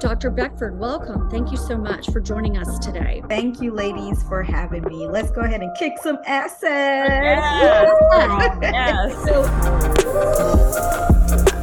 Dr. Beckford, welcome. Thank you so much for joining us today. Thank you, ladies, for having me. Let's go ahead and kick some ass. Yes. yes. So,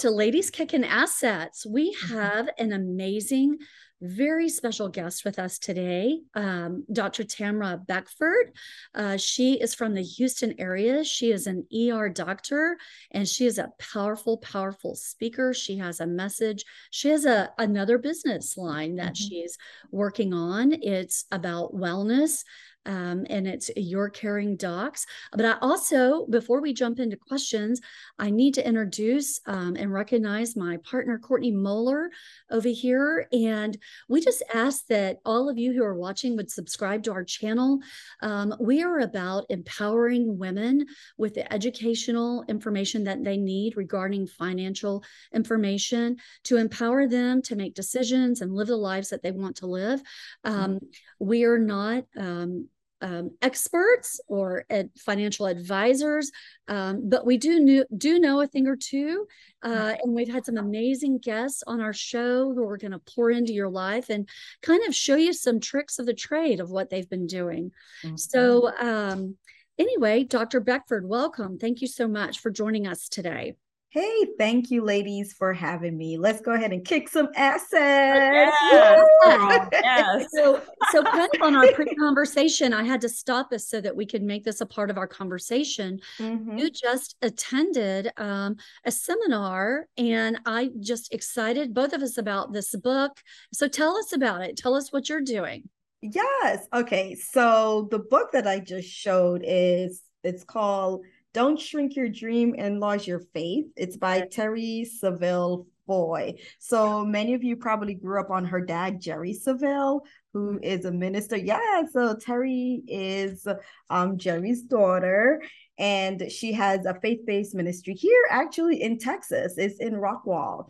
to Ladies Kicking Assets. We mm-hmm. have an amazing, very special guest with us today, um, Dr. Tamara Beckford. Uh, she is from the Houston area. She is an ER doctor and she is a powerful, powerful speaker. She has a message. She has a another business line that mm-hmm. she's working on. It's about wellness um, and it's Your Caring Docs. But I also, before we jump into questions, I need to introduce um, and recognize my partner, Courtney Moeller, over here. And we just ask that all of you who are watching would subscribe to our channel. Um, we are about empowering women with the educational information that they need regarding financial information to empower them to make decisions and live the lives that they want to live. Um, we are not um, um, experts or ad- financial advisors, um, but we do knew, do know a thing or two. Uh, and we've had some amazing guests on our show who are going to pour into your life and kind of show you some tricks of the trade of what they've been doing. Mm-hmm. So, um, anyway, Dr. Beckford, welcome. Thank you so much for joining us today. Hey, thank you, ladies, for having me. Let's go ahead and kick some asses. Yes. yes. so, so kind of on our pre-conversation, I had to stop us so that we could make this a part of our conversation. Mm-hmm. You just attended um, a seminar, and I just excited both of us about this book. So, tell us about it. Tell us what you're doing. Yes. Okay. So, the book that I just showed is it's called don't Shrink Your Dream, Enlarge Your Faith. It's by Terri Savelle Foy. So many of you probably grew up on her dad, Jerry Savelle, who mm-hmm. a minister. Yeah, so Terri is um, Jerry's daughter, and she has a faith based ministry here, actually in Texas. It's in Rockwall,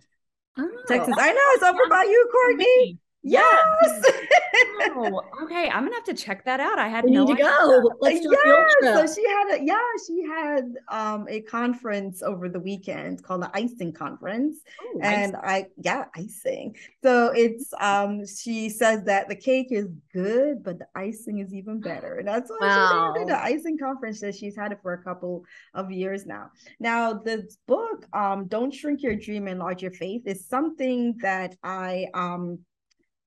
oh, Texas. I know it's over by you, Courtney. Yes. okay. I'm gonna have to check that out. I had we no need to go. Let's do yeah. So she had a yeah, she had um a conference over the weekend called the icing conference. Ooh, and icing. I yeah, icing. So it's um she says that the cake is good, but the icing is even better. And that's why wow. she did the icing conference that she's had it for a couple of years now. Now this book, um, Don't Shrink Your Dream, and Enlarge Your Faith, is something that I um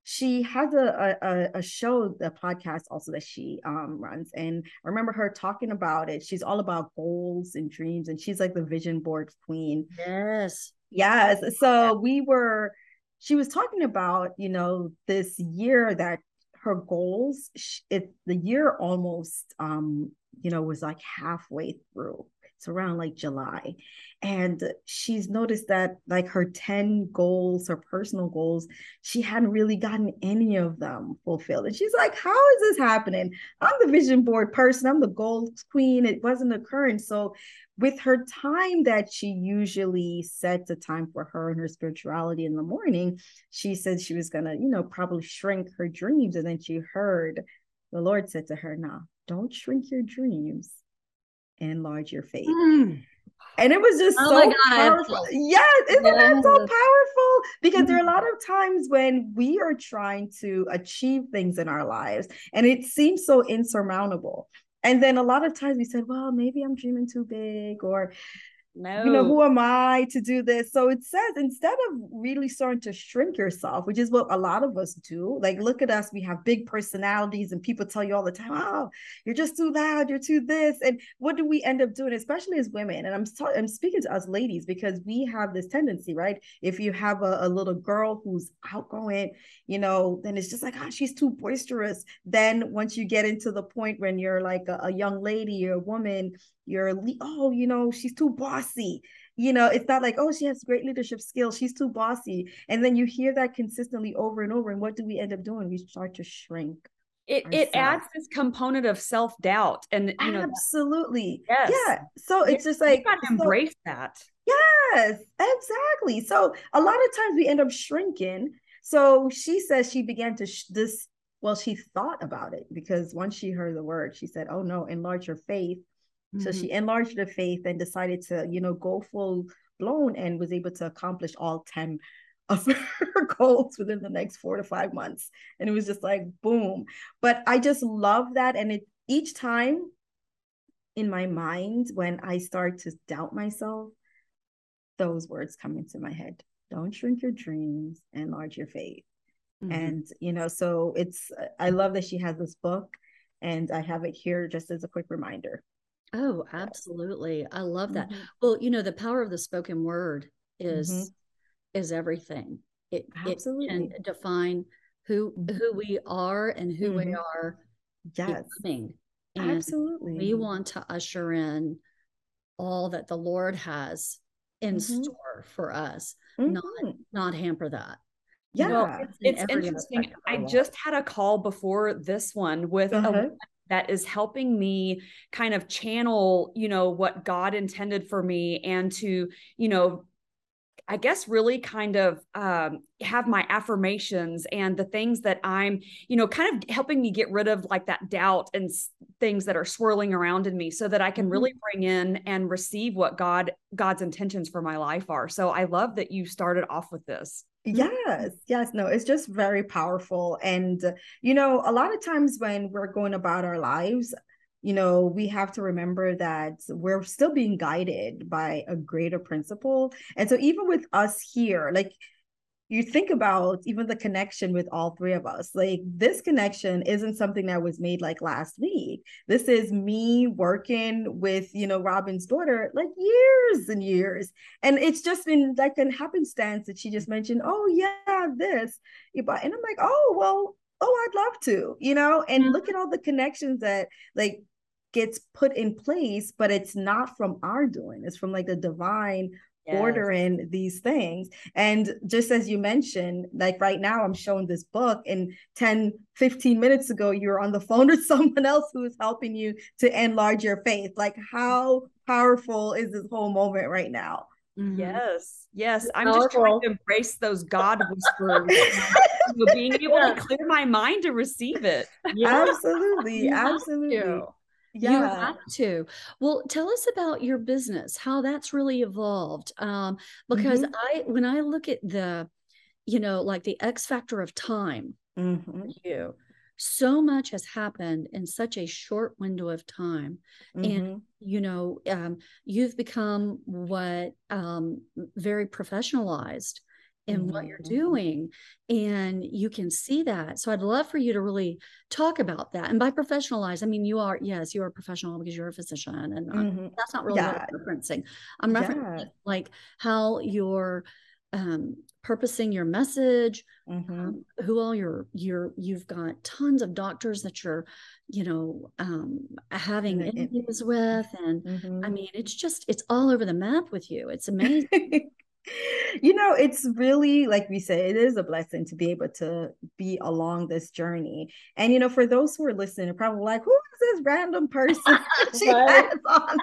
she has a, a, a show, the podcast also that she um, runs, and I remember her talking about it. She's all about goals and dreams, and she's like the vision board queen. Yes, yes. So we were. She was talking about you know this year that her goals. It the year almost um you know was like halfway through it's around like July. And she's noticed that like her 10 goals, her personal goals, she hadn't really gotten any of them fulfilled. And she's like, How is this happening? I'm the vision board person, I'm the goals queen. It wasn't occurring. So with her time that she usually sets a time for her and her spirituality in the morning, she said she was gonna, you know, probably shrink her dreams. And then she heard the Lord said to her, "Now, don't shrink your dreams enlarge your faith. Mm. And it was just oh so powerful. Yes, isn't yes. that so powerful? Because mm-hmm. there are a lot of times when we are trying to achieve things in our lives and it seems so insurmountable. And then a lot of times we said, well, maybe I'm dreaming too big, or no. You know, who am I to do this? So it says instead of really starting to shrink yourself, which is what a lot of us do, like look at us, we have big personalities, and people tell you all the time, oh, you're just too loud, you're too this. And what do we end up doing, especially as women? And I'm, ta- I'm speaking to us ladies because we have this tendency, right? If you have a, a little girl who's outgoing, you know, then it's just like, ah, oh, she's too boisterous. Then once you get into the point when you're like a, a young lady or a woman, you're oh you know she's too bossy you know it's not like oh she has great leadership skills she's too bossy and then you hear that consistently over and over and what do we end up doing we start to shrink it ourselves. it adds this component of self-doubt and you know absolutely yes. yeah so it's just like you gotta so, embrace that Yes, exactly. So a lot of times we end up shrinking. So she says she began to sh- this. Well, she thought about it because once she heard the word, she said, "Oh no, enlarge your faith." Mm-hmm. So she enlarged her faith and decided to, you know, go full blown and was able to accomplish all ten of her goals within the next four to five months. And it was just like boom. But I just love that, and it each time in my mind when I start to doubt myself those words come into my head don't shrink your dreams enlarge your faith mm-hmm. and you know so it's i love that she has this book and i have it here just as a quick reminder oh absolutely i love that mm-hmm. well you know the power of the spoken word is mm-hmm. is everything it, absolutely. it can define who mm-hmm. who we are and who we mm-hmm. are yes becoming. And absolutely we want to usher in all that the lord has in mm-hmm. store for us, mm-hmm. not not hamper that. Yeah, well, it's, it's interesting. I just had a call before this one with uh-huh. a that is helping me kind of channel, you know, what God intended for me and to, you know, I guess really kind of um, have my affirmations and the things that I'm, you know, kind of helping me get rid of like that doubt and s- things that are swirling around in me so that I can mm-hmm. really bring in and receive what God God's intentions for my life are. So I love that you started off with this. Mm-hmm. Yes, yes, no, it's just very powerful. And, you know, a lot of times when we're going about our lives, you know, we have to remember that we're still being guided by a greater principle. And so, even with us here, like you think about even the connection with all three of us, like this connection isn't something that was made like last week. This is me working with, you know, Robin's daughter like years and years. And it's just been like an happenstance that she just mentioned, oh, yeah, this. And I'm like, oh, well, oh i'd love to you know and mm-hmm. look at all the connections that like gets put in place, but it's not from our doing. It's from like the divine yes. ordering these things. And just as you mentioned, like right now, I'm showing this book, and 10, 15 minutes ago, you're on the phone with someone else who is helping you to enlarge your faith. Like, how powerful is this whole moment right now? Mm-hmm. Yes, yes. I'm just trying to embrace those God whispers, being able to clear my mind to receive it. Yeah. Absolutely, absolutely. Yeah. You have to. Well, tell us about your business, how that's really evolved. Um, because mm-hmm. I, when I look at the, you know, like the X factor of time, mm-hmm. you, so much has happened in such a short window of time. Mm-hmm. And, you know, um, you've become what um, very professionalized in mm-hmm. what you're mm-hmm. doing and you can see that so i'd love for you to really talk about that and by professionalize i mean you are yes you're a professional because you're a physician and mm-hmm. that's not really yeah. what i'm referencing i'm referencing yeah. like how you're um, purposing your message mm-hmm. um, who all you're you're you've got tons of doctors that you're you know um, having interviews with and i mm-hmm. mean it's just it's all over the map with you it's amazing you know, it's really like we say, it is a blessing to be able to be along this journey. And you know, for those who are listening, are probably like, who is this random person? she right.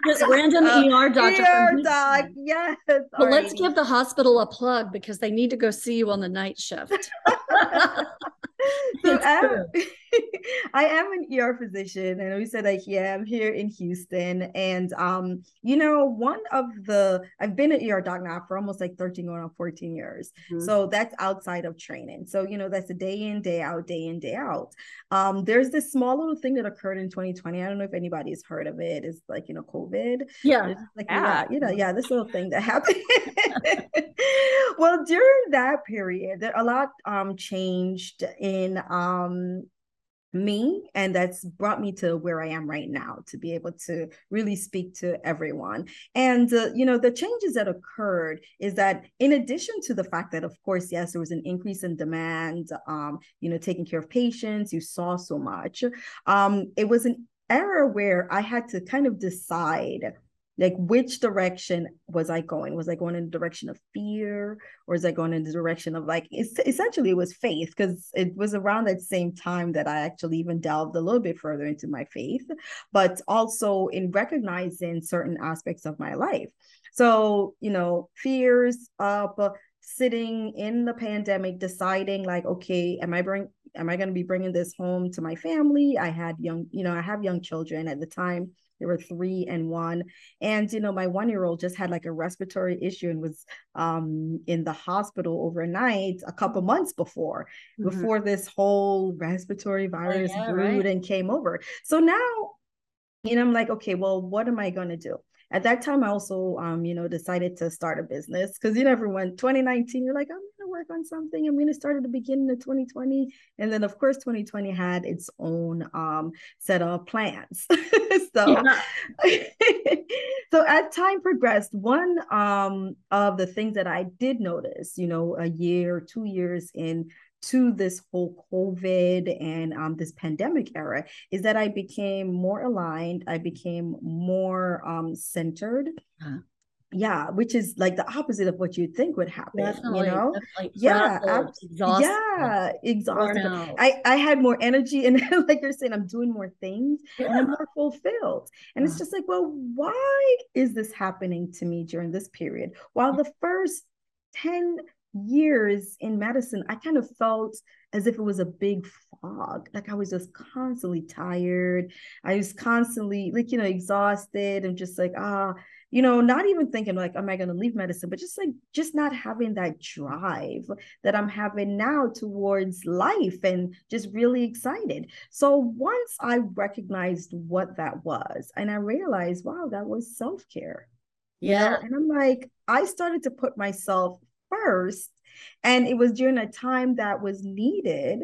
this random ER doctor. ER doc, yes. Well, let's give the hospital a plug because they need to go see you on the night shift. So I, I am an ER physician, and we said like, yeah, I'm here in Houston, and um, you know, one of the I've been an ER doc now for almost like 13 going on 14 years, mm-hmm. so that's outside of training. So you know, that's a day in, day out, day in, day out. Um, there's this small little thing that occurred in 2020. I don't know if anybody's heard of it. It's like you know, COVID. Yeah, like yeah, you know, yeah, this little thing that happened. well, during that period, that a lot um changed in um me and that's brought me to where i am right now to be able to really speak to everyone. And uh, you know the changes that occurred is that in addition to the fact that of course yes there was an increase in demand um you know taking care of patients you saw so much um it was an era where i had to kind of decide like which direction was i going was i going in the direction of fear or is i going in the direction of like essentially it was faith because it was around that same time that i actually even delved a little bit further into my faith but also in recognizing certain aspects of my life So, you know, fears up, sitting in the pandemic, deciding like, okay, am I bring am I going to be bringing this home to my family? I had young, you know, I have young children at the time. There were three and one. And, you know, my one year old just had like a respiratory issue and was um, in the hospital overnight a couple months before, mm-hmm. before this whole respiratory oh, virus yeah, brewed right. and came over. So now, you know, I'm like, okay, well, what am I going to do? at that time, I also, um, you know, decided to start a business because you know, everyone 2019, you're like, I'm work on something. I'm gonna start at the beginning of 2020, and then of course, 2020 had its own um set of plans. so, so as time progressed, one um of the things that I did notice, you know, a year, two years in to this whole COVID and um, this pandemic era is that I became more aligned. I became more um, centered. Uh-huh. Yeah, which is like the opposite of what you'd think would happen. Definitely, you know, yeah, ab- exhausted, yeah, exhausted. I I had more energy, and like you're saying, I'm doing more things, yeah. and I'm more fulfilled. And it's just like, well, why is this happening to me during this period? While the first 10 years in medicine, I kind of felt as if it was a big fog. Like I was just constantly tired. I was constantly like, you know, exhausted and just like, ah, you know, not even thinking like, am I going to leave medicine, but just like, just not having that drive that I'm having now towards life and just really excited. So once I recognized what that was, and I realized, wow, that was self care. Yeah. And I'm like, I started to put myself first. And it was during a time that was needed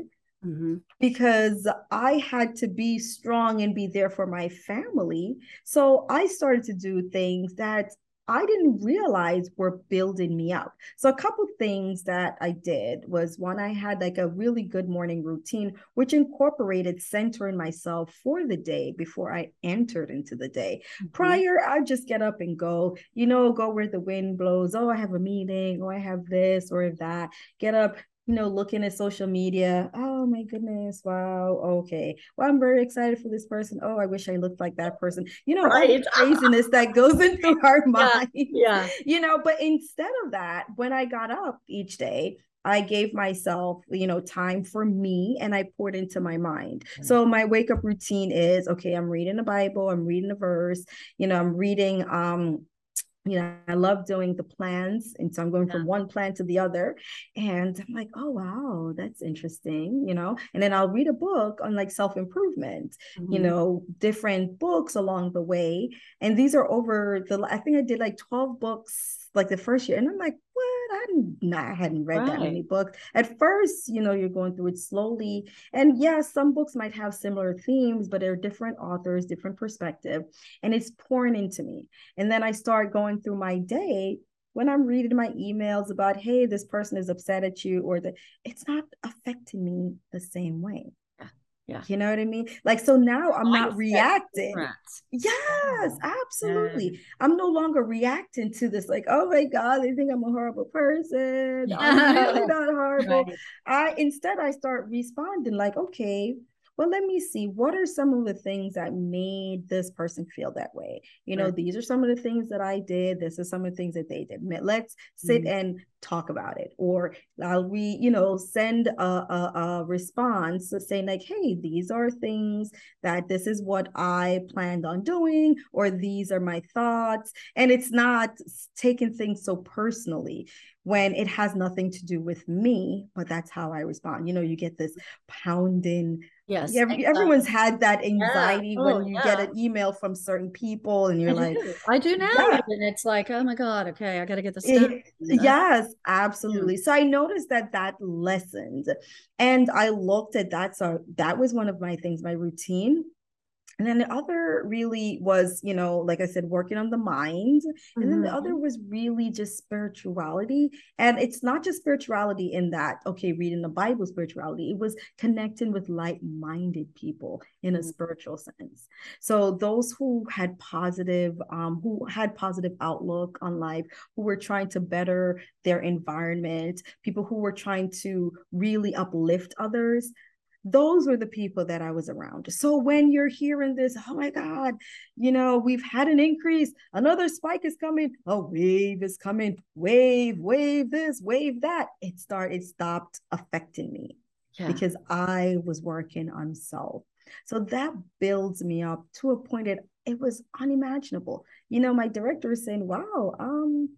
mm-hmm. because I had to be strong and be there for my family. So I started to do things that I didn't realize were building me up. So a couple things that I did was one, I had like a really good morning routine, which incorporated centering myself for the day before I entered into the day. Mm-hmm. Prior, I just get up and go, you know, go where the wind blows. Oh, I have a meeting, or oh, I have this or that. Get up, you know, looking at social media. Oh my goodness, wow, okay. Well, I'm very excited for this person. Oh, I wish I looked like that person. You know, right. all the craziness that goes into our mind. Yeah. yeah. You know, but instead of that, when I got up each day, I gave myself, you know, time for me and I poured into my mind. So my wake up routine is okay, I'm reading the Bible, I'm reading a verse, you know, I'm reading um you know, I love doing the plans. And so I'm going yeah. from one plan to the other. And I'm like, oh, wow, that's interesting, you know. And then I'll read a book on like self improvement, mm-hmm. you know, different books along the way. And these are over the, I think I did like 12 books like the first year. And I'm like, what? I hadn't, I hadn't read right. that many books. At first, you know, you're going through it slowly. And yes, some books might have similar themes, but they're different authors, different perspective. And it's pouring into me. And then I start going through my day when I'm reading my emails about, hey, this person is upset at you, or that it's not affecting me the same way. Yeah. You know what I mean? Like, so now I'm not reacting. Yes, absolutely. Yeah. I'm no longer reacting to this, like, oh my God, they think I'm a horrible person. Yeah. I'm really not horrible. Right. I instead I start responding like, okay, well, let me see what are some of the things that made this person feel that way. You know, right. these are some of the things that I did. This is some of the things that they did. Let's sit mm-hmm. and talk about it. Or I'll we, you know, send a, a, a response saying like, hey, these are things that this is what I planned on doing, or these are my thoughts. And it's not taking things so personally when it has nothing to do with me, but that's how I respond. You know, you get this pounding Yes. Yeah, exactly. everyone's had that anxiety yeah. oh, when you yeah. get an email from certain people and you're I like, do. I do now. And it's like, oh my God, okay, I got to get this done. yes, absolutely. So I noticed that that lessened. And I looked at that. So that was one of my things, my routine and then the other really was, you know, like I said, working on the mind. And mm-hmm. then the other mm-hmm. was really just spirituality. And it's not just spirituality in that, okay, reading the Bible spirituality, it was connecting with like minded people in a mm-hmm. spiritual sense. So those who had positive, um, who had positive outlook on life, who were trying to better their environment, people who were trying to really uplift others those were the people that I was around. So when you're hearing this, oh my God, you know, we've had an increase, another spike is coming, a wave is coming, wave, wave this, wave that. It started, it stopped affecting me yeah. because I was working on self. So that builds me up to a point that it was unimaginable. You know, my director is saying, wow, um,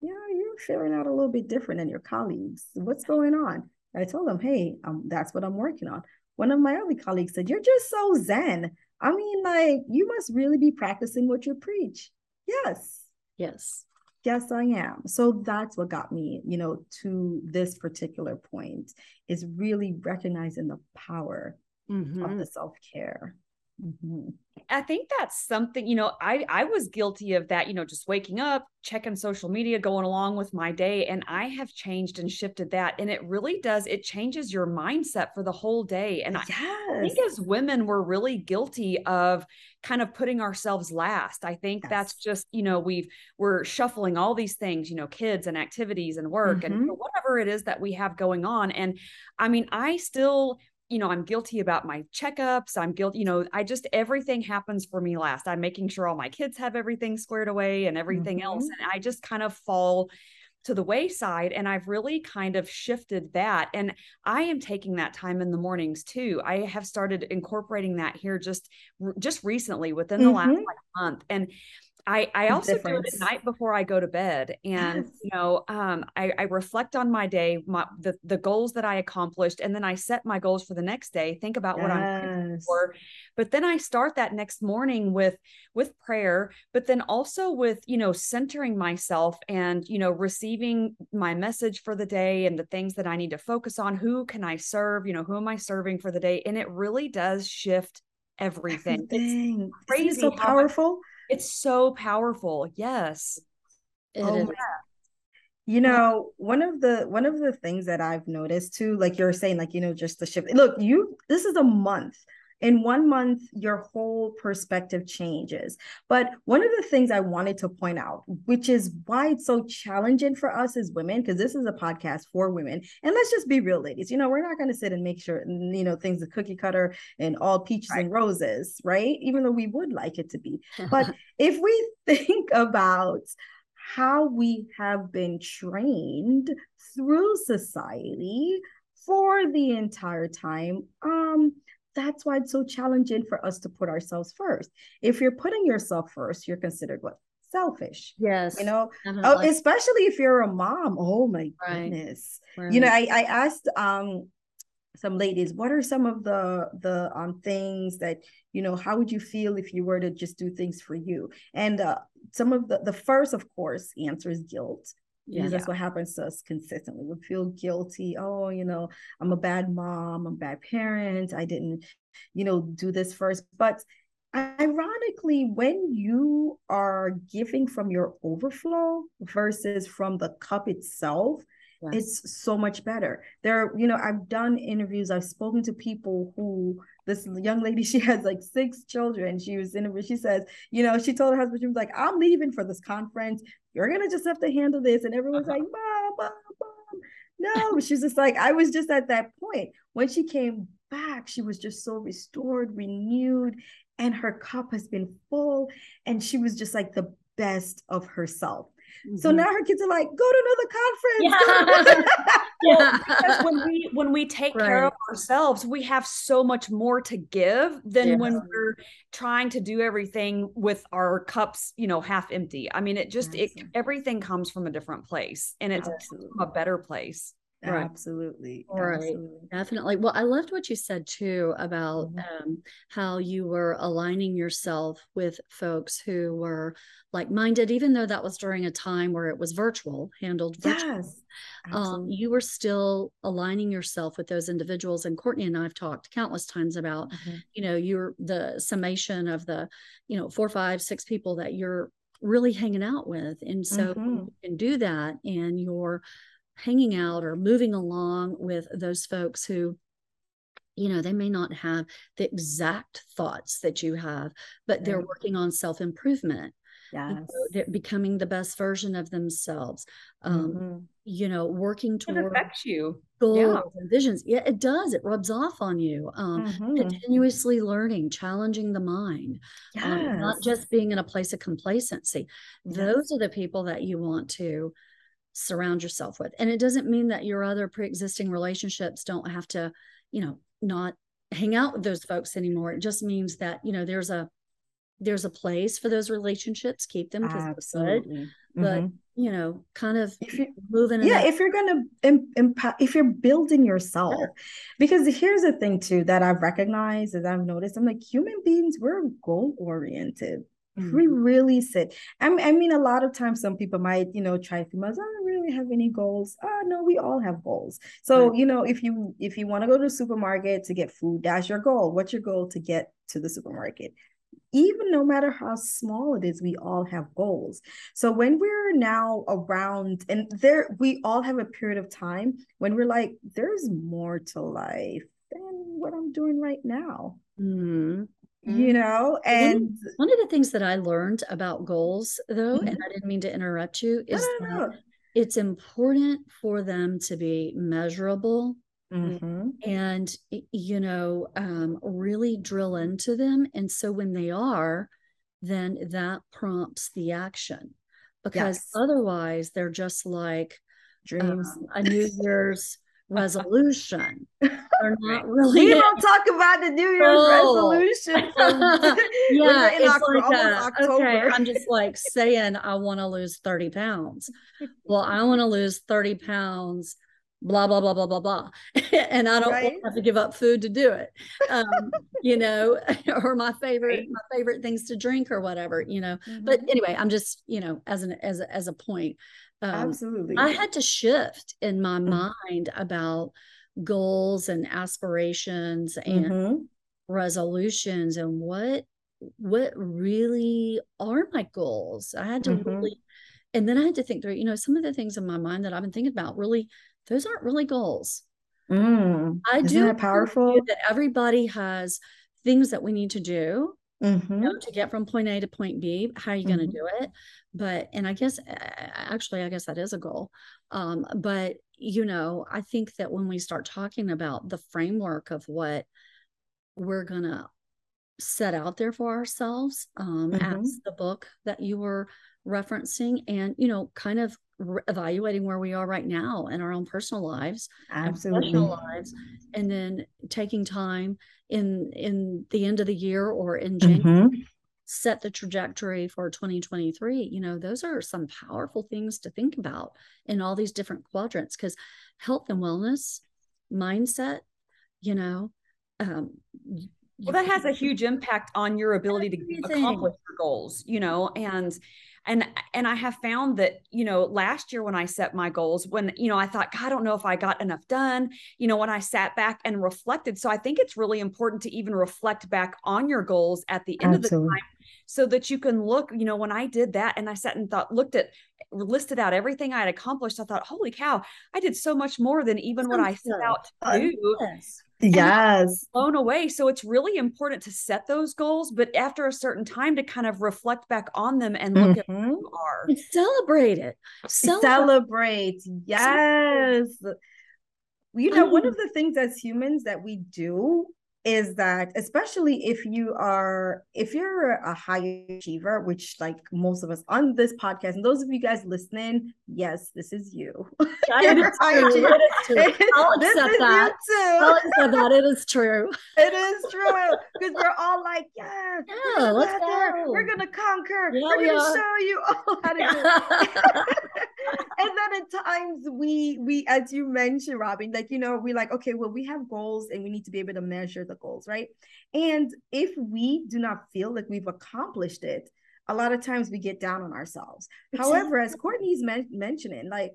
yeah, you're feeling out a little bit different than your colleagues. What's going on? I told him, hey, um, that's what I'm working on. One of my other colleagues said, You're just so zen. I mean, like, you must really be practicing what you preach. Yes. Yes. Yes, I am. So that's what got me, you know, to this particular point is really recognizing the power mm-hmm. of the self care. Mm-hmm. I think that's something, you know, I I was guilty of that, you know, just waking up, checking social media, going along with my day and I have changed and shifted that and it really does it changes your mindset for the whole day and yes. I, think as women we're really guilty of kind of putting ourselves last. I think yes. that's just, you know, we've we're shuffling all these things, you know, kids and activities and work mm-hmm. and whatever it is that we have going on and I mean, I still you know, I'm guilty about my checkups. I'm guilty, you know, I just everything happens for me last. I'm making sure all my kids have everything squared away and everything mm-hmm. else. And I just kind of fall to the wayside and I've really kind of shifted that and I am taking that time in the mornings too. I have started incorporating that here just just recently within the mm-hmm. last like month and I, I also difference. do it at night before I go to bed. And, yes. you know, um, I, I, reflect on my day, my, the, the goals that I accomplished, and then I set my goals for the next day, think about yes. what I'm for. But then I start that next morning with, with prayer, but then also with, you know, centering myself and, you know, receiving my message for the day and the things that I need to focus on. Who can I serve? You know, who am I serving for the day? And it really does shift everything. everything. It's crazy. So powerful. It's so powerful. Yes. It oh, is. You know, one of the one of the things that I've noticed too, like you're saying, like, you know, just the shift. Look, you this is a month in one month your whole perspective changes. But one of the things i wanted to point out which is why it's so challenging for us as women because this is a podcast for women and let's just be real ladies you know we're not going to sit and make sure you know things are cookie cutter and all peaches right. and roses right? Even though we would like it to be. But if we think about how we have been trained through society for the entire time um that's why it's so challenging for us to put ourselves first. If you're putting yourself first, you're considered what? Selfish. Yes. You know, oh, especially if you're a mom. Oh my right. goodness. Right. You know, I, I asked um some ladies, what are some of the the um things that you know, how would you feel if you were to just do things for you? And uh some of the the first, of course, answer is guilt because yeah. that's what happens to us consistently. We feel guilty. Oh, you know, I'm a bad mom, I'm a bad parent. I didn't, you know, do this first. But ironically, when you are giving from your overflow versus from the cup itself, yes. it's so much better. There, you know, I've done interviews, I've spoken to people who this young lady, she has like six children. She was in a, she says, you know, she told her husband, she was like, I'm leaving for this conference. You're gonna just have to handle this. And everyone's uh-huh. like, Mom, Mom, Mom. No, she's just like, I was just at that point. When she came back, she was just so restored, renewed, and her cup has been full. And she was just like the best of herself. Mm-hmm. So now her kids are like, go to another conference. Yeah. yeah. because when we when we take right. care of ourselves, we have so much more to give than yes. when we're trying to do everything with our cups, you know, half empty. I mean, it just it everything comes from a different place and it's a better place. Right. Absolutely. Right. Absolutely. Definitely. Well, I loved what you said too about mm-hmm. um, how you were aligning yourself with folks who were like minded, even though that was during a time where it was virtual, handled virtual. Yes. Um, you were still aligning yourself with those individuals. And Courtney and I have talked countless times about, mm-hmm. you know, you're the summation of the, you know, four, five, six people that you're really hanging out with. And so mm-hmm. you can do that and you're hanging out or moving along with those folks who you know they may not have the exact thoughts that you have but they're working on self improvement yes. You know, they're becoming the best version of themselves um, mm-hmm. you know working toward it affects you goals yeah. and visions yeah it does it rubs off on you um, mm-hmm. continuously learning challenging the mind yes. um, not just being in a place of complacency yes. those are the people that you want to surround yourself with. And it doesn't mean that your other pre-existing relationships don't have to you know not hang out with those folks anymore. It just means that you know there's a there's a place for those relationships keep them because good. But mm-hmm. you know kind of if you, moving yeah if you're gonna impact if you're building yourself. Yeah. because here's the thing too that i've recognized as i've noticed i'm like human beings we're goal oriented mm-hmm. we really sit I mean, I mean a lot of times some people might you know try to i don't really have any goals oh no we all have goals so right. you know if you if you want to go to the supermarket to get food that's your goal what's your goal to get to the supermarket even no matter how small it is, we all have goals. So when we're now around, and there, we all have a period of time when we're like, there's more to life than what I'm doing right now. Mm-hmm. You know, and one of the things that I learned about goals, though, mm-hmm. and I didn't mean to interrupt you, is that it's important for them to be measurable Mm-hmm. and you know um, really drill into them and so when they are then that prompts the action because yes. otherwise they're just like dreams um, a new year's resolution. They're not really we don't talk about the new year's resolution yeah in it's October, like a, October. okay i'm just like saying i want to lose 30 pounds. Well i want to lose 30 pounds blah blah blah blah blah blah. And i don't right. have to give up food to do it. Um, you know or my favorite my favorite things to drink or whatever you know. Mm-hmm. but anyway i'm just you know as an as a, as a point um, absolutely i had to shift in my mm-hmm. mind about goals and aspirations and mm-hmm. resolutions and what what really are my goals i had to mm-hmm. really and then i had to think through you know some of the things in my mind that i've been thinking about really those aren't really goals. Mm, I do that powerful that everybody has things that we need to do mm-hmm. you know, to get from point A to point B. How are you mm-hmm. going to do it? But and I guess actually, I guess that is a goal. Um, but you know, I think that when we start talking about the framework of what we're gonna set out there for ourselves um, mm-hmm. as the book that you were referencing and you know kind of re- evaluating where we are right now in our own personal lives absolutely lives and then taking time in in the end of the year or in january mm-hmm. Set the trajectory for 2023 you know those are some powerful things to think about in all these different quadrants because health and wellness mindset you know um, well that has a huge impact on your ability to accomplish your goals you know and and and i have found that you know last year when i set my goals when you know i thought god i don't know if i got enough done you know when i sat back and reflected so i think it's really important to even reflect back on your goals at the end Absolutely. of the time so that you can look you know when i did that and i sat and thought looked at listed out everything i had accomplished i thought holy cow i did so much more than even what i set out to do. Yes. Yes. blown away. So it's really important to set those goals but after a certain time to kind of reflect back on them and look mm-hmm. at who mm-hmm. you are. And celebrate it. Celebrate, celebrate. yes. You know one of the things as humans that we do is that especially if you are if you're a high achiever which like most of us on this podcast and those of you guys listening yes this is you. I'll accept that. I'll accept that. It is true. It is true because we're all like yes yeah, let's go. we're gonna conquer. Yeah, we're gonna show you all how to do it and then at times we we as you mentioned robin like you know we're like okay well we have goals and we need to be able to measure the goals, right? And if we do not feel like we've accomplished it, a lot of times we get down on ourselves. Exactly. However, as Courtney's men- mentioning, like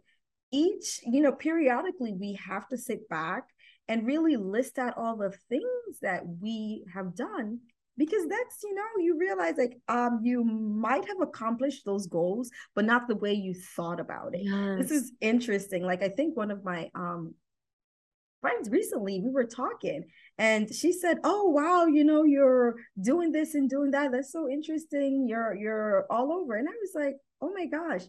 each, you know, periodically we have to sit back and really list out all the things that we have done because that's you know you realize like um you might have accomplished those goals but not the way you thought about it yes. this is interesting like i think one of my um friends recently. We were talking, and she said, "Oh wow, you know, you're doing this and doing that. That's so interesting. You're you're all over." And I was like, "Oh my gosh."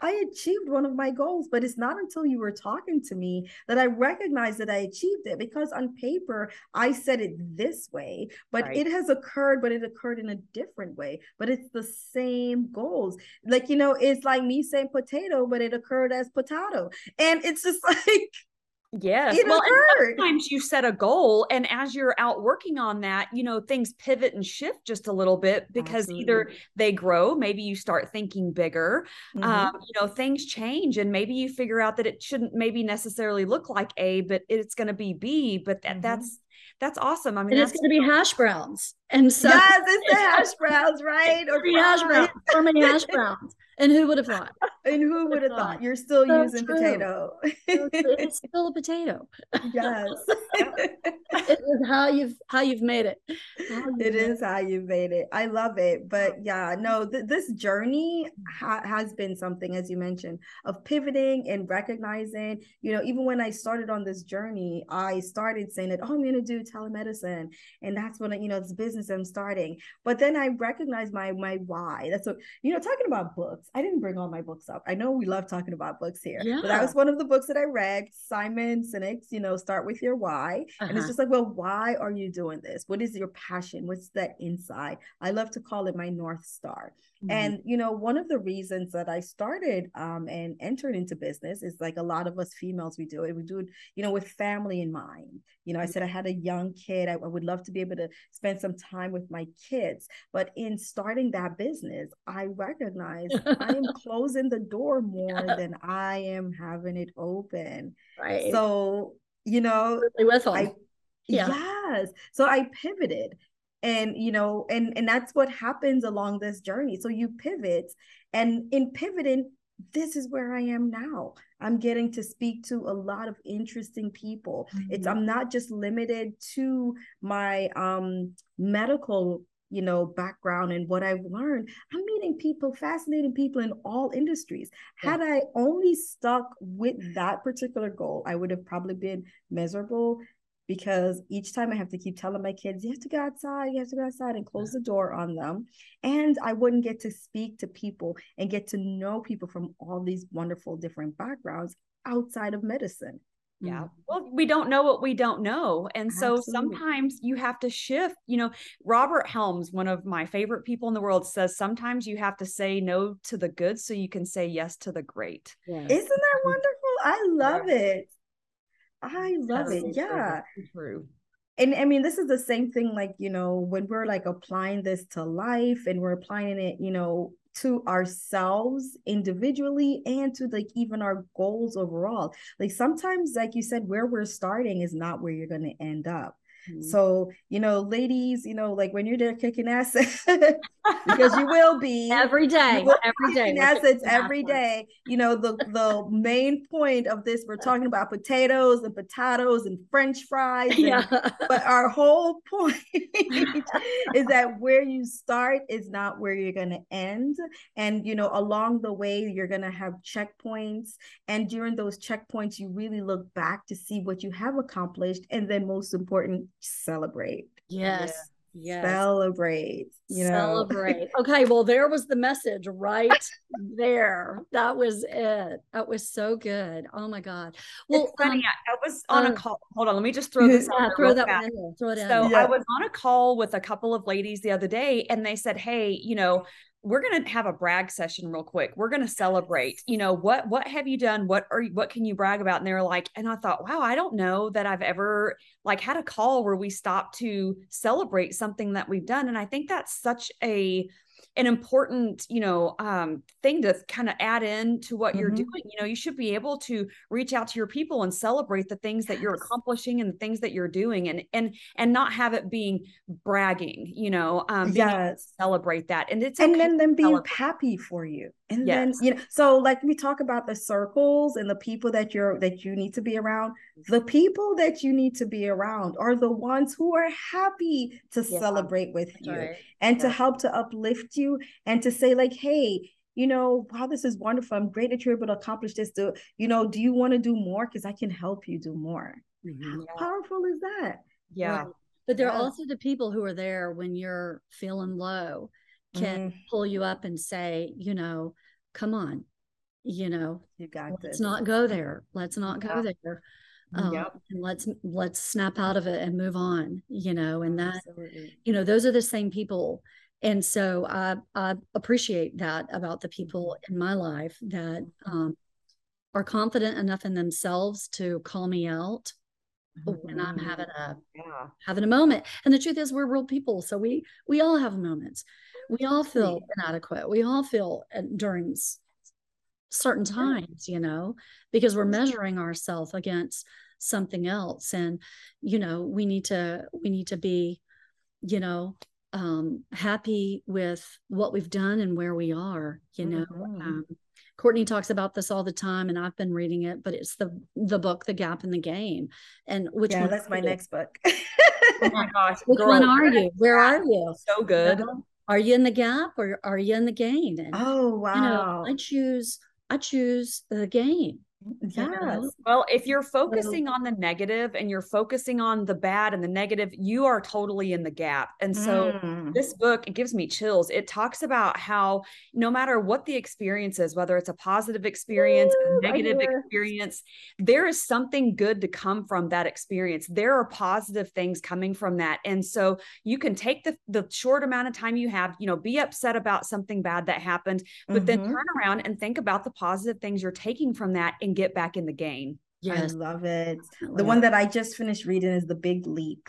I achieved one of my goals, but it's not until you were talking to me that I recognized that I achieved it because on paper I said it this way, but right. it has occurred, but it occurred in a different way. But it's the same goals. Like, you know, it's like me saying potato, but it occurred as potato. And it's just like, Yes. It well, sometimes you set a goal, and as you're out working on that, you know, things pivot and shift just a little bit because Absolutely. either they grow, maybe you start thinking bigger, mm-hmm. um, you know, things change, and maybe you figure out that it shouldn't maybe necessarily look like A, but it's going to be B. But that mm-hmm. that's that's awesome. I mean, and it's going to be hash browns. And so, yes, it's the hash browns, right? Or hash browns, so many hash browns. And who would have thought? And who would have thought? You're still so using true. potato. it's still a potato. Yes. it is how you've how you've made it. You've it is how you've made it. I love it. But yeah, no, th- this journey ha- has been something, as you mentioned, of pivoting and recognizing. You know, even when I started on this journey, I started saying that, oh, I'm going to do telemedicine, and that's when you know this business I'm starting. But then I recognize my my why. That's what you know. Talking about books, I didn't bring all my books up. I know we love talking about books here, yeah. but that was one of the books that I read. Simon Sinek's, you know, start with your why, uh-huh. and it's uh-huh. just like, well, why are you doing this? What is your passion? What's that inside? I love to call it my north star. Mm-hmm. And you know, one of the reasons that I started um, and entered into business is like a lot of us females we do it. We do it, you know, with family in mind. You know, I said I had a young kid. I, I would love to be able to spend some time with my kids. But in starting that business, I recognize I am closing the door more yeah. than I am having it open. Right. So you know, I, yeah. yes. So I pivoted and you know and and that's what happens along this journey so you pivot and in pivoting this is where i am now i'm getting to speak to a lot of interesting people mm-hmm. it's i'm not just limited to my um medical you know background and what i've learned i'm meeting people fascinating people in all industries yeah. had i only stuck with that particular goal i would have probably been miserable because each time I have to keep telling my kids, you have to go outside, you have to go outside and close the door on them. And I wouldn't get to speak to people and get to know people from all these wonderful different backgrounds outside of medicine. Yeah. Mm. Well, we don't know what we don't know. And so Absolutely. sometimes you have to shift. You know, Robert Helms, one of my favorite people in the world, says sometimes you have to say no to the good so you can say yes to the great. Yes. Isn't that wonderful? I love it. I love it. Yeah. True. And I mean, this is the same thing, like, you know, when we're like applying this to life and we're applying it, you know, to ourselves individually and to like even our goals overall. Like sometimes, like you said, where we're starting is not where you're going to end up. Mm-hmm. So, you know, ladies, you know, like when you're there kicking ass, because you will be every day, every day, assets every day. You know, the the main point of this, we're talking about potatoes and potatoes and French fries. And, yeah. But our whole point is that where you start is not where you're going to end. And, you know, along the way, you're going to have checkpoints. And during those checkpoints, you really look back to see what you have accomplished. And then, most important, celebrate. Yes. Yeah. Yes. Celebrate. You know. Celebrate. Okay. Well, there was the message right there. That was it. That was so good. Oh my God. Well, it's funny. Um, I was on a call. Hold on. Let me just throw this yeah, Throw that one in. Throw it in. So yeah. I was on a call with a couple of ladies the other day and they said, Hey, you know, we're going to have a brag session real quick. We're going to celebrate. You know, what what have you done? What are you, what can you brag about? And they were like, and I thought, wow, I don't know that I've ever like had a call where we stopped to celebrate something that we've done. And I think that's such a an important you know um, thing to kind of add in to what mm-hmm. you're doing you know you should be able to reach out to your people and celebrate the things that you're accomplishing and the things that you're doing and and and not have it being bragging you know um yes. celebrate that and it's and okay then them being happy for you and yes. then you know so like we talk about the circles and the people that you're that you need to be around the people that you need to be around are the ones who are happy to yeah. celebrate with That's you right. and yeah. to help to uplift you and to say like hey you know wow this is wonderful i'm great that you're able to accomplish this do you know do you want to do more because i can help you do more Mm-hmm. How powerful is that? Yeah. Right. But there yeah. are also the people who are there when you're feeling low, can mm. pull you up and say, you know, come on, you know, you got let's this. not go there. Let's not yeah. go there. Um, yep. and let's let's snap out of it and move on you know and that Absolutely. you know those are the same people and so I, I appreciate that about the people mm-hmm. in my life that um, are confident enough in themselves to call me out mm-hmm. when I'm having a yeah. having a moment. And the truth is, we're real people, so we we all have moments. We all feel inadequate. We all feel during certain times, you know, because we're measuring ourselves against something else, and you know, we need to we need to be, you know, um, happy with what we've done and where we are. You know, mm-hmm. um, Courtney talks about this all the time, and I've been reading it. But it's the the book, The Gap in the Gain, and which yeah, that's my next book. oh my gosh, which girl, one are you? Where are you? So good. You know, are you in the gap or are you in the gain? And, oh wow! You know, I choose I choose the gain. Yes. Well, if you're focusing on the negative and you're focusing on the bad and the negative, you are totally in the gap. And so mm. this book, it gives me chills. It talks about how no matter what the experience is, whether it's a positive experience, Ooh, a negative experience, there is something good to come from that experience. There are positive things coming from that. And so you can take the, the short amount of time you have, you know, be upset about something bad that happened, but mm-hmm. then turn around and think about the positive things you're taking from that and get back in the game. Yes. I love it. The one that I just finished reading is The Big Leap.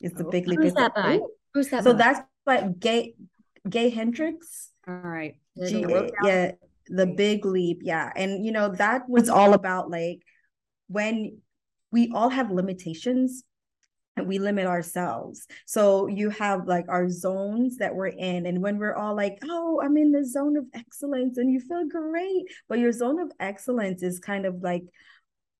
It's The oh. Big Leap. Who's that by? Who's that So by? that's by Gay Gay Hendricks. All right. G- yeah, The Big Leap. Yeah. And you know, that was all about like when we all have limitations we limit ourselves. So you have like our zones that we're in. And when we're all like, oh, I'm in the zone of excellence and you feel great, but your zone of excellence is kind of like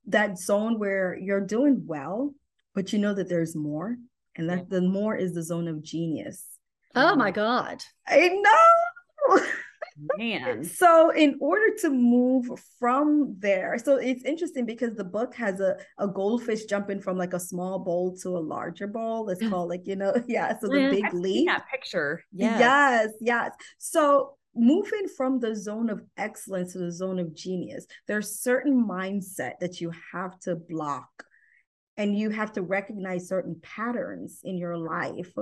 that zone where you're doing well, but you know that there's more. And that the more is the zone of genius. Oh my um, God. I know. Man. so in order to move from there, so it's interesting because the book has a, a goldfish jumping from like a small bowl to a larger bowl. It's mm. called like, you know, yeah. So the mm, big I've leap. that picture. Yes. yes, yes. So moving from the zone of excellence to the zone of genius, there's certain mindset that you have to block. And you have to recognize certain patterns in your life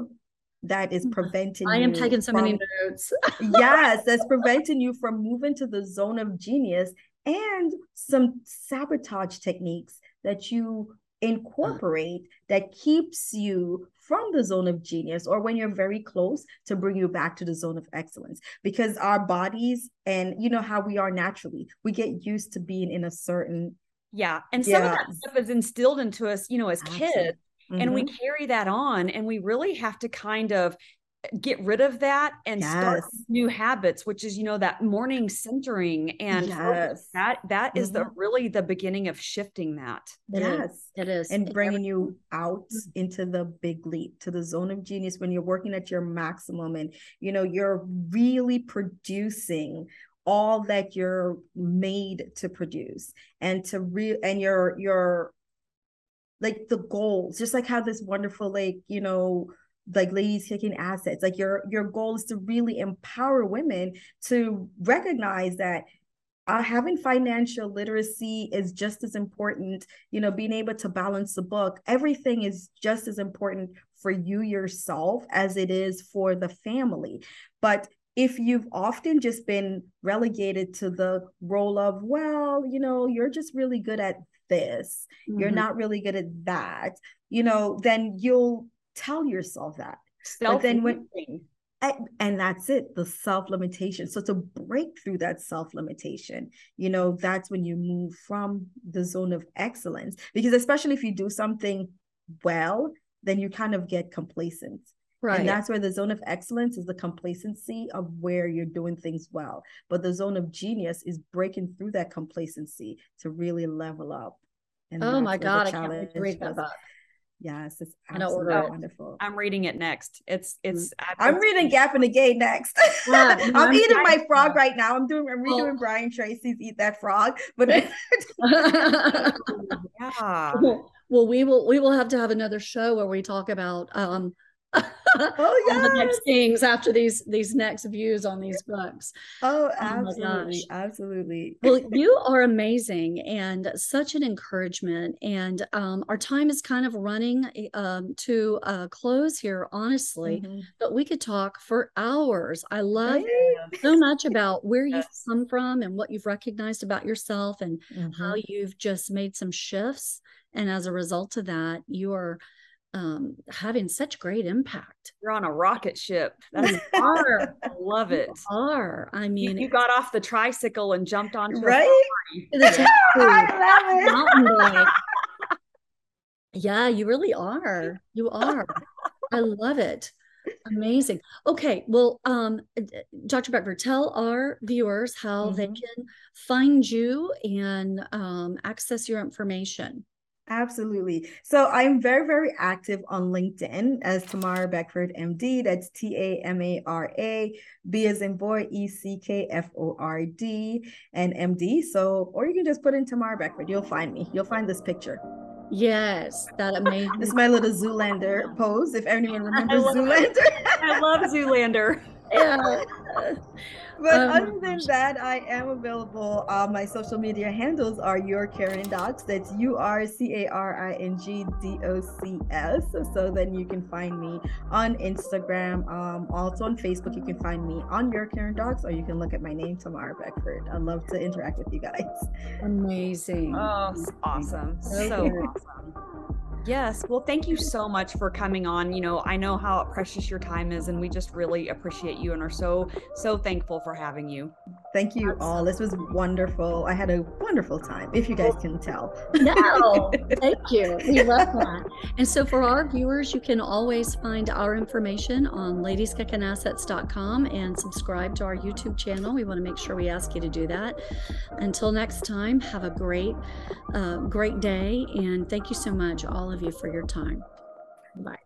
that is mm-hmm. preventing I am taking so from, many notes. yes, that's preventing you from moving to the zone of genius and some sabotage techniques that you incorporate that keeps you from the zone of genius or when you're very close to bring you back to the zone of excellence because our bodies and you know how we are naturally we get used to being in a certain yeah and some yeah. of that stuff is instilled into us you know as Absolutely. kids Mm-hmm. and we mm-hmm. carry that on and we really have to kind of get rid of that and yes. start new habits which is you know that morning centering and yes. that that mm-hmm. is the mm-hmm. really the beginning of shifting that it yes is. it is and bringing you out into the big leap to the zone of genius when you're working at your maximum and you know you're really producing all that you're made to produce and to re and you're you're like the goals just like how this wonderful like you know like ladies kicking assets. Like your your goal is to really empower women to recognize that uh, having financial literacy is just as important you know being able to balance the book. Everything is just as important for you yourself as it is for the family. But if you've often just been relegated to the role of well you know you're just really good at this mm-hmm. you're not really good at that you know then you'll tell yourself that Self- but then when and that's it the self limitation so to break through that self limitation you know that's when you move from the zone of excellence because especially if you do something well then you kind of get complacent Right. And that's where the zone of excellence is the complacency of where you're doing things well. But the zone of genius is breaking through that complacency to really level up. And oh my God, I can't wait to read that book. Yes, it's absolutely wonderful. I'm reading it next. It's it's. Mm-hmm. I'm reading Gap in the Gain next. Yeah, I'm, I'm, eating my frog right now. I'm doing. I'm redoing oh. Brian Tracy's "Eat That Frog," but yeah. well, we will we will have to have another show where we talk about um oh yeah the next things after these these next views on these books oh absolutely oh absolutely well you are amazing and such an encouragement and um, our time is kind of running um, to a close here honestly mm-hmm. but we could talk for hours i love right. so much about where yes. you've come from and what you've recognized about yourself and mm-hmm. how you've just made some shifts and as a result of that you are um, having such great impact. You're on a rocket ship. That's are. I love it. You are. I mean, you, you, got off the tricycle and jumped onto right. yeah, I love it. yeah, you really are. You are. I love it. Amazing. Okay, well, um, Dr. Beckford, tell our viewers how mm-hmm. they can find you and um, access your information. Absolutely. So I'm very, very active on LinkedIn as Tamara Beckford, MD. That's T A M A R A, B as in boy, E C K F O R D, and MD. So, or you can just put in Tamara Beckford. You'll find me. You'll find this picture. Yes, that amazing. this is my little Zoolander pose. If anyone remembers I Zoolander, I love Zoolander. Yeah. But um, other than that, I am available. Uh, my social media handles are your Caring Docs. That's U R C A R I N G D O C S. So then you can find me on Instagram. Um, also on Facebook, you can find me on your Caring Docs, or you can look at my name, Tamara Beckford. I'd love to interact with you guys. Amazing. Oh, awesome. So, so awesome. Yes. Well, thank you so much for coming on. You know, I know how precious your time is, and we just really appreciate you and are so, so thankful for having you. Thank you all. This was wonderful. I had a wonderful time, if you guys can tell. No, thank you. We love that. And so, for our viewers, you can always find our information on ladieskickinassets.com and subscribe to our YouTube channel. We want to make sure we ask you to do that. Until next time, have a great, uh, great day. And thank you so much, all of you, for your time. Bye.